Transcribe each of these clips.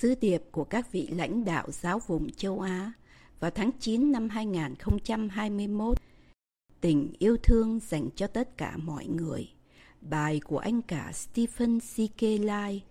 Sứ điệp của các vị lãnh đạo giáo vùng châu Á vào tháng 9 năm 2021 Tình yêu thương dành cho tất cả mọi người Bài của anh cả Stephen C. K. Lai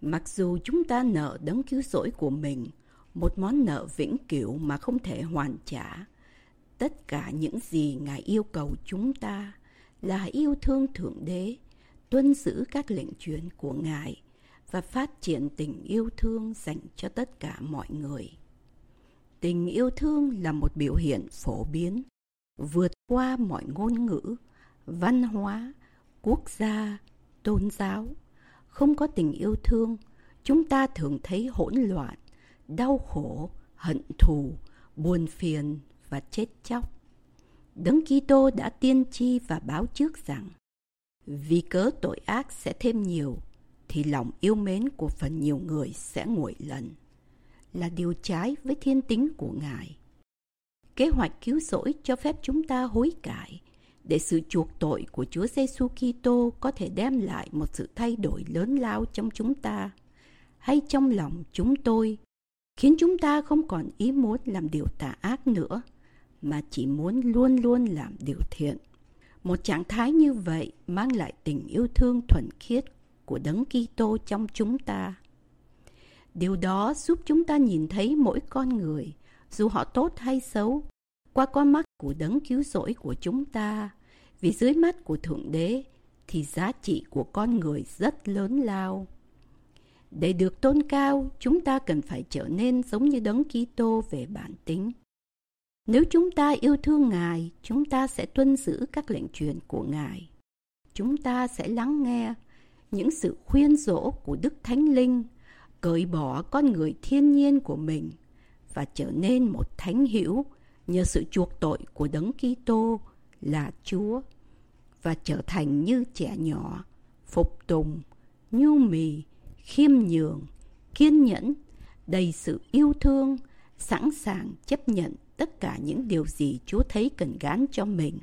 Mặc dù chúng ta nợ đấng cứu rỗi của mình, Một món nợ vĩnh cửu mà không thể hoàn trả Tất cả những gì Ngài yêu cầu chúng ta Là yêu thương Thượng Đế, Tuân giữ các lệnh truyền của Ngài và phát triển tình yêu thương dành cho tất cả mọi người. Tình yêu thương là một biểu hiện phổ biến, vượt qua mọi ngôn ngữ, văn hóa, quốc gia, tôn giáo. Không có tình yêu thương, chúng ta thường thấy hỗn loạn, đau khổ, hận thù, buồn phiền và chết chóc. Đấng Kitô đã tiên tri và báo trước rằng vì cớ tội ác sẽ thêm nhiều thì lòng yêu mến của phần nhiều người sẽ nguội lần, là điều trái với thiên tính của Ngài. Kế hoạch cứu rỗi cho phép chúng ta hối cải để sự chuộc tội của Chúa Giêsu Kitô có thể đem lại một sự thay đổi lớn lao trong chúng ta hay trong lòng chúng tôi, khiến chúng ta không còn ý muốn làm điều tà ác nữa, mà chỉ muốn luôn luôn làm điều thiện. Một trạng thái như vậy mang lại tình yêu thương thuần khiết của Đấng Kitô trong chúng ta. Điều đó giúp chúng ta nhìn thấy mỗi con người, dù họ tốt hay xấu, qua con mắt của đấng cứu rỗi của chúng ta. Vì dưới mắt của Thượng Đế thì giá trị của con người rất lớn lao. Để được tôn cao, chúng ta cần phải trở nên giống như đấng Kitô về bản tính. Nếu chúng ta yêu thương Ngài, chúng ta sẽ tuân giữ các lệnh truyền của Ngài. Chúng ta sẽ lắng nghe những sự khuyên dỗ của Đức Thánh Linh, cởi bỏ con người thiên nhiên của mình và trở nên một thánh hữu nhờ sự chuộc tội của Đấng Kitô là Chúa và trở thành như trẻ nhỏ, phục tùng, nhu mì, khiêm nhường, kiên nhẫn, đầy sự yêu thương, sẵn sàng chấp nhận tất cả những điều gì Chúa thấy cần gán cho mình.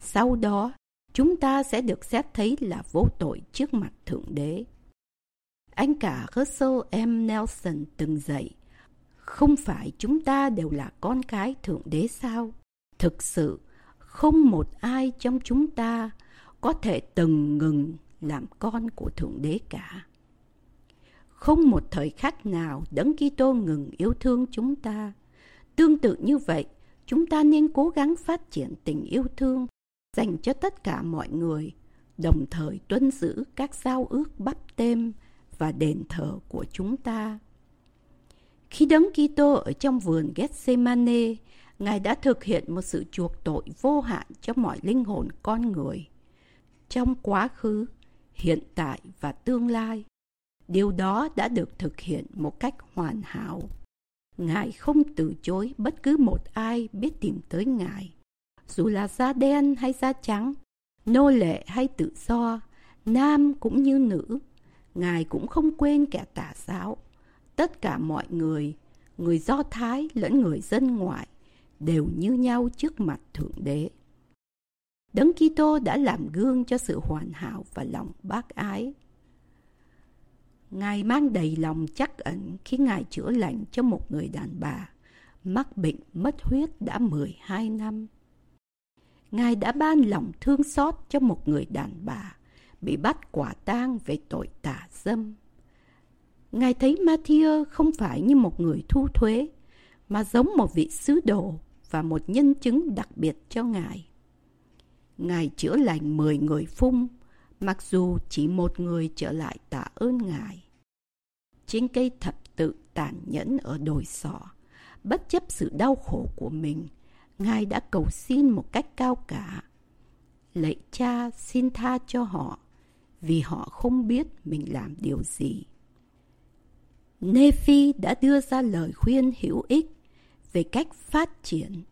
Sau đó, chúng ta sẽ được xét thấy là vô tội trước mặt Thượng Đế. Anh cả Russell M. Nelson từng dạy, không phải chúng ta đều là con cái Thượng Đế sao? Thực sự, không một ai trong chúng ta có thể từng ngừng làm con của Thượng Đế cả. Không một thời khắc nào Đấng Kitô ngừng yêu thương chúng ta. Tương tự như vậy, chúng ta nên cố gắng phát triển tình yêu thương dành cho tất cả mọi người, đồng thời tuân giữ các giao ước bắp tem và đền thờ của chúng ta. Khi đấng Kitô ở trong vườn Gethsemane, Ngài đã thực hiện một sự chuộc tội vô hạn cho mọi linh hồn con người. Trong quá khứ, hiện tại và tương lai, điều đó đã được thực hiện một cách hoàn hảo. Ngài không từ chối bất cứ một ai biết tìm tới Ngài dù là da đen hay da trắng, nô lệ hay tự do, nam cũng như nữ, Ngài cũng không quên kẻ tà giáo. Tất cả mọi người, người Do Thái lẫn người dân ngoại, đều như nhau trước mặt Thượng Đế. Đấng Kitô đã làm gương cho sự hoàn hảo và lòng bác ái. Ngài mang đầy lòng chắc ẩn khi Ngài chữa lành cho một người đàn bà mắc bệnh mất huyết đã 12 năm. Ngài đã ban lòng thương xót cho một người đàn bà bị bắt quả tang về tội tà dâm. Ngài thấy Matthew không phải như một người thu thuế, mà giống một vị sứ đồ và một nhân chứng đặc biệt cho Ngài. Ngài chữa lành mười người phung, mặc dù chỉ một người trở lại tạ ơn Ngài. Trên cây thập tự tàn nhẫn ở đồi sọ, bất chấp sự đau khổ của mình, Ngài đã cầu xin một cách cao cả. lạy cha xin tha cho họ vì họ không biết mình làm điều gì. Nephi đã đưa ra lời khuyên hữu ích về cách phát triển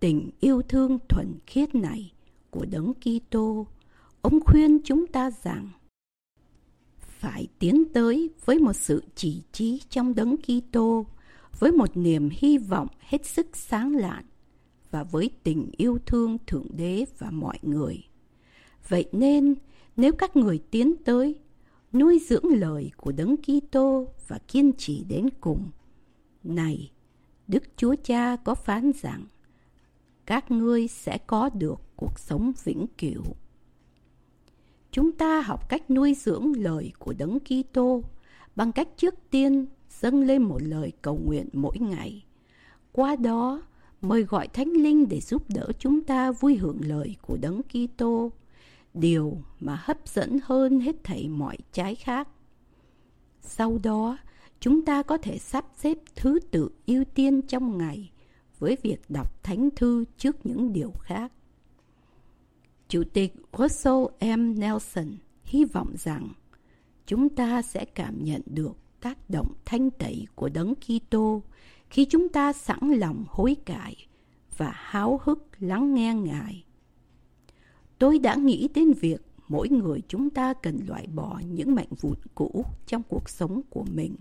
tình yêu thương thuần khiết này của Đấng Kitô. Ông khuyên chúng ta rằng phải tiến tới với một sự chỉ trí trong Đấng Kitô, với một niềm hy vọng hết sức sáng lạn và với tình yêu thương Thượng Đế và mọi người. Vậy nên, nếu các người tiến tới, nuôi dưỡng lời của Đấng Kitô và kiên trì đến cùng, này, Đức Chúa Cha có phán rằng, các ngươi sẽ có được cuộc sống vĩnh cửu. Chúng ta học cách nuôi dưỡng lời của Đấng Kitô bằng cách trước tiên dâng lên một lời cầu nguyện mỗi ngày. Qua đó, mời gọi Thánh Linh để giúp đỡ chúng ta vui hưởng lời của Đấng Kitô, điều mà hấp dẫn hơn hết thảy mọi trái khác. Sau đó, chúng ta có thể sắp xếp thứ tự ưu tiên trong ngày với việc đọc thánh thư trước những điều khác. Chủ tịch Russell M. Nelson hy vọng rằng chúng ta sẽ cảm nhận được tác động thanh tẩy của Đấng Kitô khi chúng ta sẵn lòng hối cải và háo hức lắng nghe Ngài. Tôi đã nghĩ đến việc mỗi người chúng ta cần loại bỏ những mạnh vụn cũ trong cuộc sống của mình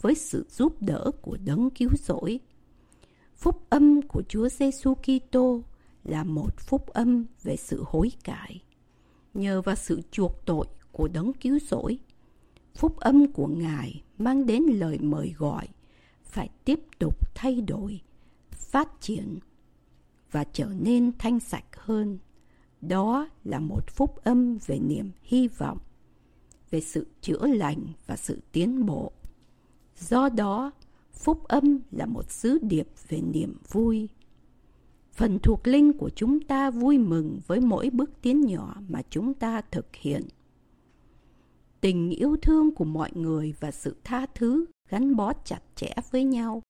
với sự giúp đỡ của đấng cứu rỗi. Phúc âm của Chúa Giêsu Kitô là một phúc âm về sự hối cải. Nhờ vào sự chuộc tội của đấng cứu rỗi, phúc âm của Ngài mang đến lời mời gọi phải tiếp tục thay đổi, phát triển và trở nên thanh sạch hơn. Đó là một phúc âm về niềm hy vọng, về sự chữa lành và sự tiến bộ. Do đó, phúc âm là một sứ điệp về niềm vui. Phần thuộc linh của chúng ta vui mừng với mỗi bước tiến nhỏ mà chúng ta thực hiện. Tình yêu thương của mọi người và sự tha thứ gắn bó chặt chẽ với nhau.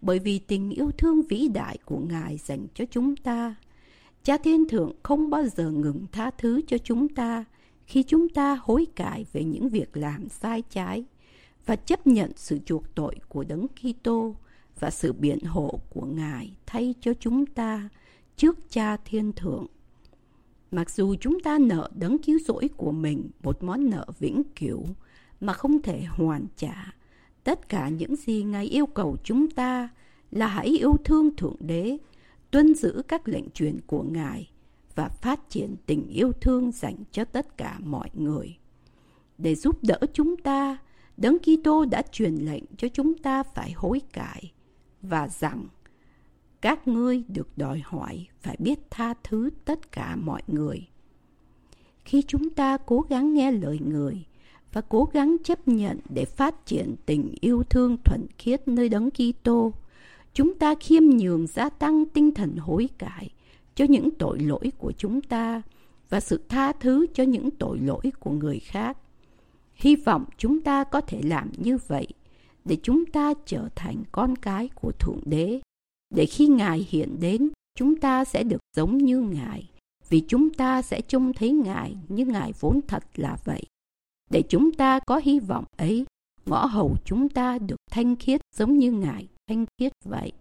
Bởi vì tình yêu thương vĩ đại của Ngài dành cho chúng ta, Cha Thiên Thượng không bao giờ ngừng tha thứ cho chúng ta khi chúng ta hối cải về những việc làm sai trái và chấp nhận sự chuộc tội của Đấng Kitô và sự biện hộ của Ngài thay cho chúng ta trước Cha Thiên Thượng. Mặc dù chúng ta nợ đấng cứu rỗi của mình một món nợ vĩnh cửu mà không thể hoàn trả, tất cả những gì Ngài yêu cầu chúng ta là hãy yêu thương Thượng Đế, tuân giữ các lệnh truyền của Ngài và phát triển tình yêu thương dành cho tất cả mọi người. Để giúp đỡ chúng ta, Đấng Kitô đã truyền lệnh cho chúng ta phải hối cải và rằng các ngươi được đòi hỏi phải biết tha thứ tất cả mọi người. Khi chúng ta cố gắng nghe lời người và cố gắng chấp nhận để phát triển tình yêu thương thuần khiết nơi đấng Kitô, chúng ta khiêm nhường gia tăng tinh thần hối cải cho những tội lỗi của chúng ta và sự tha thứ cho những tội lỗi của người khác. Hy vọng chúng ta có thể làm như vậy để chúng ta trở thành con cái của Thượng Đế. Để khi Ngài hiện đến, chúng ta sẽ được giống như Ngài, vì chúng ta sẽ trông thấy Ngài như Ngài vốn thật là vậy. Để chúng ta có hy vọng ấy, ngõ hầu chúng ta được thanh khiết giống như Ngài thanh khiết vậy.